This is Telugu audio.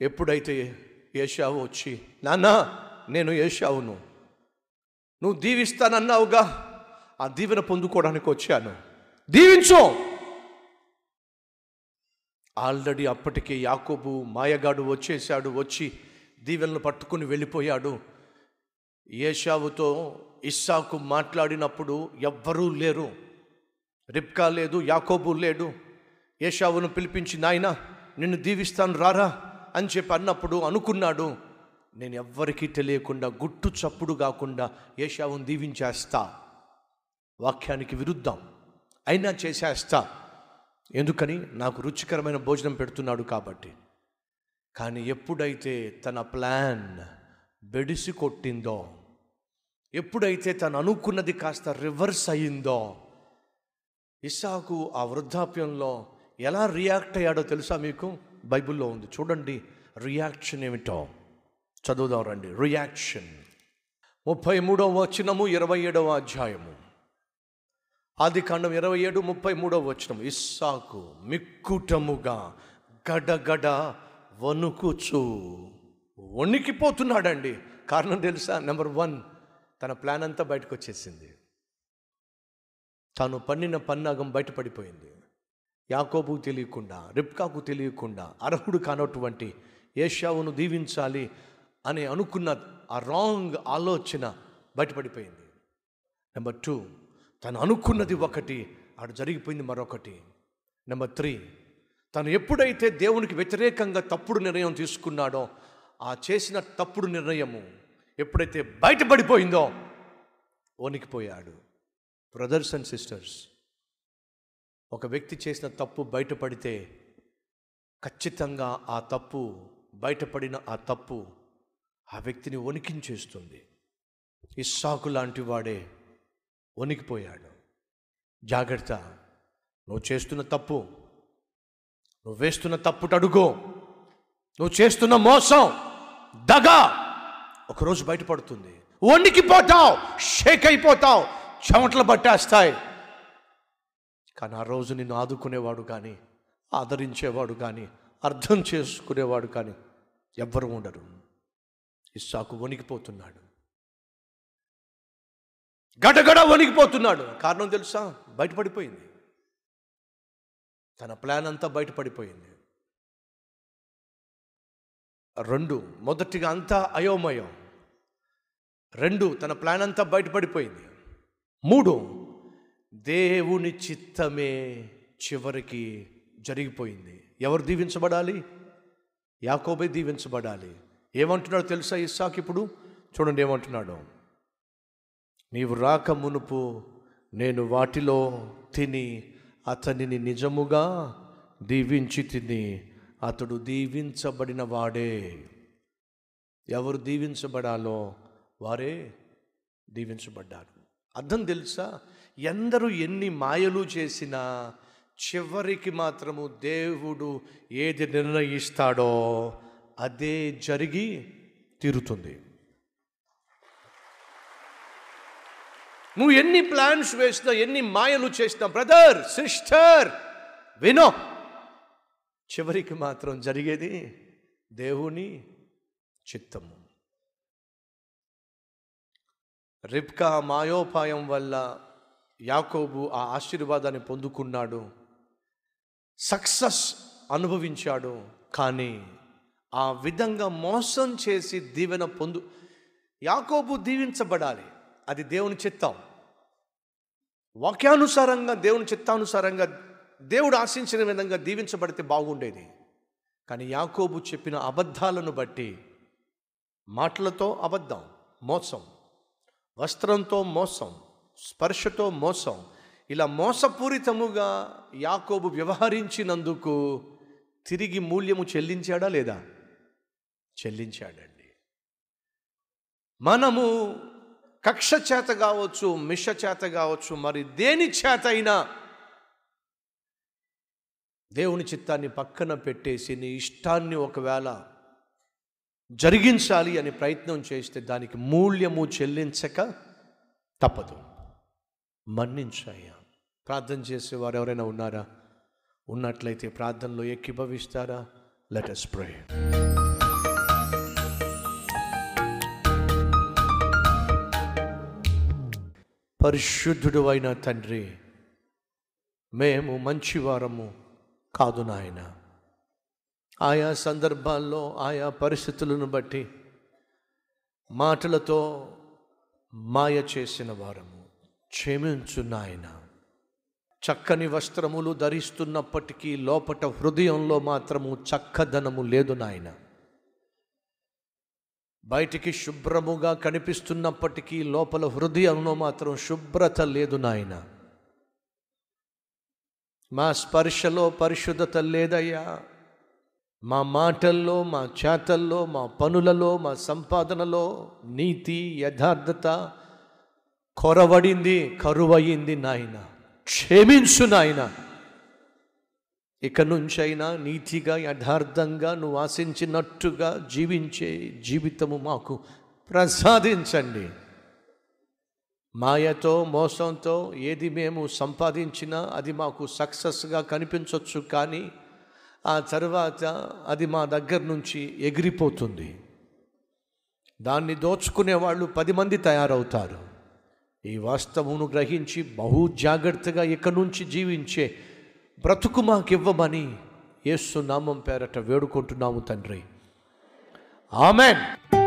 ఎప్పుడైతే ఏషావు వచ్చి నాన్న నేను ఏషావును. నువ్వు దీవిస్తానన్నావుగా ఆ దీవెన పొందుకోవడానికి వచ్చాను. దీవించు! ఆల్రెడీ అప్పటికే యాకోబు మాయగాడు వచ్చేసాడు వచ్చి దీవెనలు పట్టుకుని వెళ్ళిపోయాడు. ఏషావుతో ఇస్సాకు మాట్లాడినప్పుడు ఎవ్వరూ లేరు. రిప్కా లేదు యాకోబు లేడు. ఏషావును పిలిపించి నాయన నిన్ను దీవిస్తాను రారా. అని చెప్పి అన్నప్పుడు అనుకున్నాడు నేను ఎవ్వరికీ తెలియకుండా గుట్టు చప్పుడు కాకుండా ఏషావును దీవించేస్తా. వాక్యానికి విరుద్ధం. అయినా చేసేస్తా. ఎందుకని? నాకు రుచికరమైన భోజనం పెడుతున్నాడు కాబట్టి. కానీ ఎప్పుడైతే తన ప్లాన్ బెడిసి కొట్టిందో ఎప్పుడైతే తను అనుకున్నది కాస్త రివర్స్ అయ్యిందో ఇస్సాకు ఆ వృద్ధాప్యంలో ఎలా రియాక్ట్ అయ్యాడో తెలుసా మీకు? బైబిల్లో ఉంది. చూడండి రియాక్షన్ ఏమిటో. చదువుదాం రండి. రియాక్షన్ ముప్పై మూడవ వచనము ఇరవై ఏడవ అధ్యాయము. ఆది కాండం ఇరవై ఏడు ముప్పై మూడవ వచనం ఇస్సాకు మిక్కుటముగా గడగడ వణుకుచు వణికిపోతున్నాడండి. కారణం తెలుసా? నెంబర్ వన్ తన ప్లాన్ అంతా బయటకు వచ్చేసింది తాను పన్నిన పన్నాగం బయటపడిపోయింది. యాకోబు తెలియకుండా రిప్కాకు తెలియకుండా అర్హుడు కానటువంటి ఏషావును దీవించాలి అని అనుకున్న ఆ రాంగ్ ఆలోచన బయటపడిపోయింది. నెంబర్ టూ తను అనుకున్నది ఒకటి అక్కడ జరిగిపోయింది మరొకటి. నెంబర్ త్రీ తను ఎప్పుడైతే దేవునికి వ్యతిరేకంగా తప్పుడు నిర్ణయం తీసుకున్నాడో ఆ చేసిన తప్పుడు నిర్ణయము ఎప్పుడైతే బయటపడిపోయిందో వణికిపోయాడు. బ్రదర్స్ అండ్ సిస్టర్స్ ఒక వ్యక్తి చేసిన తప్పు బయటపడితే ఖచ్చితంగా ఆ తప్పు బయటపడిన ఆ తప్పు ఆ వ్యక్తిని వణికించేస్తుంది. ఇస్సాకు లాంటి వాడే వణికిపోయాడు. జాగ్రత్త నువ్వు చేస్తున్న తప్పు నువ్వు వేస్తున్న తప్పుట అడుగు. నువ్వు చేస్తున్న మోసం దగ. ఒకరోజు బయటపడుతుంది. వణికిపోతావు షేక్ అయిపోతావు చెమటలు పట్టేస్తాయి. కానీ ఆ రోజు నిన్ను ఆదుకునేవాడు కానీ ఆదరించేవాడు కానీ అర్థం చేసుకునేవాడు కానీ ఎవ్వరు ఉండరు. ఇస్సాకు వణికిపోతున్నాడు. గడగడ వణికిపోతున్నాడు. కారణం తెలుసా? బయటపడిపోయింది. తన ప్లాన్ అంతా బయటపడిపోయింది. రెండు మొదటిగా అంతా అయోమయం. రెండు తన ప్లాన్ అంతా బయటపడిపోయింది. మూడు దేవుని చిత్తమే చివరికి జరిగిపోయింది. ఎవరు దీవించబడాలి? యాకోబే దీవించబడాలి. ఏమంటున్నాడు తెలుసా ఇస్సాక్ ఇప్పుడు? చూడండి ఏమంటున్నాడు. నీవు రాక మునుపు నేను వాటిలో తిని అతనిని నిజముగా దీవించి తిని అతడు దీవించబడిన వాడే. ఎవరు దీవించబడాలో వారే దీవించబడ్డారు. అర్థం తెలుసా? ఎందరూ ఎన్ని మాయలు చేసినా చివరికి మాత్రము దేవుడు ఏది నిర్ణయిస్తాడో అదే జరిగి తీరుతుంది. నువ్వు ఎన్ని ప్లాన్స్ వేసినా ఎన్ని మాయలు చేసినా బ్రదర్ సిస్టర్ వినో. చివరికి మాత్రం జరిగేది దేవుని చిత్తము. రిప్కా మాయోపాయం వల్ల యాకోబు ఆ ఆశీర్వాదాన్ని పొందుకున్నాడు. సక్సెస్ అనుభవించాడు. కానీ ఆ విధంగా మోసం చేసి దీవెన పొందు యాకోబు దీవించబడాలి. అది దేవుని చిత్తం. వాక్యానుసారంగా దేవుని చిత్తానుసారంగా దేవుడు ఆశించిన విధంగా దీవించబడితే బాగుండేది. కానీ యాకోబు చెప్పిన అబద్ధాలను బట్టి మాటలతో అబద్ధం మోసం వస్త్రంతో మోసం స్పర్శతో మోసం. ఇలా మోసపూరితముగా యాకోబు వ్యవహరించినందుకు తిరిగి మూల్యము చెల్లించాడా లేదా? చెల్లించాడండి. మనము కక్ష చేత కావచ్చు మిష చేత కావచ్చు మరి దేని చేత అయినా దేవుని చిత్తాన్ని పక్కన పెట్టేసి నీ ఇష్టాన్ని ఒకవేళ జరిగించాలి అని ప్రయత్నం చేస్తే దానికి మూల్యము చెల్లించక తప్పదు. మన్నించాయా? ప్రార్థన చేసేవారు ఎవరైనా ఉన్నారా? ఉన్నట్లయితే ప్రార్థనలో ఎక్కిభవిస్తారా లెట్ అస్ ప్రే పరిశుద్ధుడు అయిన తండ్రి మేము మంచివారము కాదు నాయన. ఆయా సందర్భాల్లో ఆయా పరిస్థితులను బట్టి మాటలతో మాయ చేసిన వారము. క్షమించు నాయన చక్కని వస్త్రములు ధరిస్తున్నప్పటికీ లోపట హృదయంలో మాత్రము చక్కదనము లేదు నాయన. బయటికి శుభ్రముగా కనిపిస్తున్నప్పటికీ లోపల హృదయంలో మాత్రం శుభ్రత లేదు నాయన. మా స్పర్శలో పరిశుద్ధత లేదయ్యా. మా మాటల్లో మా చేతల్లో మా పనులలో మా సంపాదనలో నీతి యథార్థత కొరవడింది కరువయింది నాయన. క్షమించు నాయన. ఇక నుంచైనా నీతిగా యథార్థంగా నువ్వు ఆశించినట్టుగా జీవించే జీవితము మాకు ప్రసాదించండి. మాయతో మోసంతో ఏది మేము సంపాదించినా అది మాకు సక్సెస్గా కనిపించవచ్చు కానీ ఆ తర్వాత అది మా దగ్గర నుంచి ఎగిరిపోతుంది. దాన్ని దోచుకునే వాళ్ళు పది మంది తయారవుతారు. ఈ వాస్తవమును గ్రహించి బహు జాగ్రత్తగా ఇక నుంచి జీవించే బ్రతుకు మాకివ్వమని యేసు నామం పేరట వేడుకుంటున్నాము తండ్రి. ఆమెన్.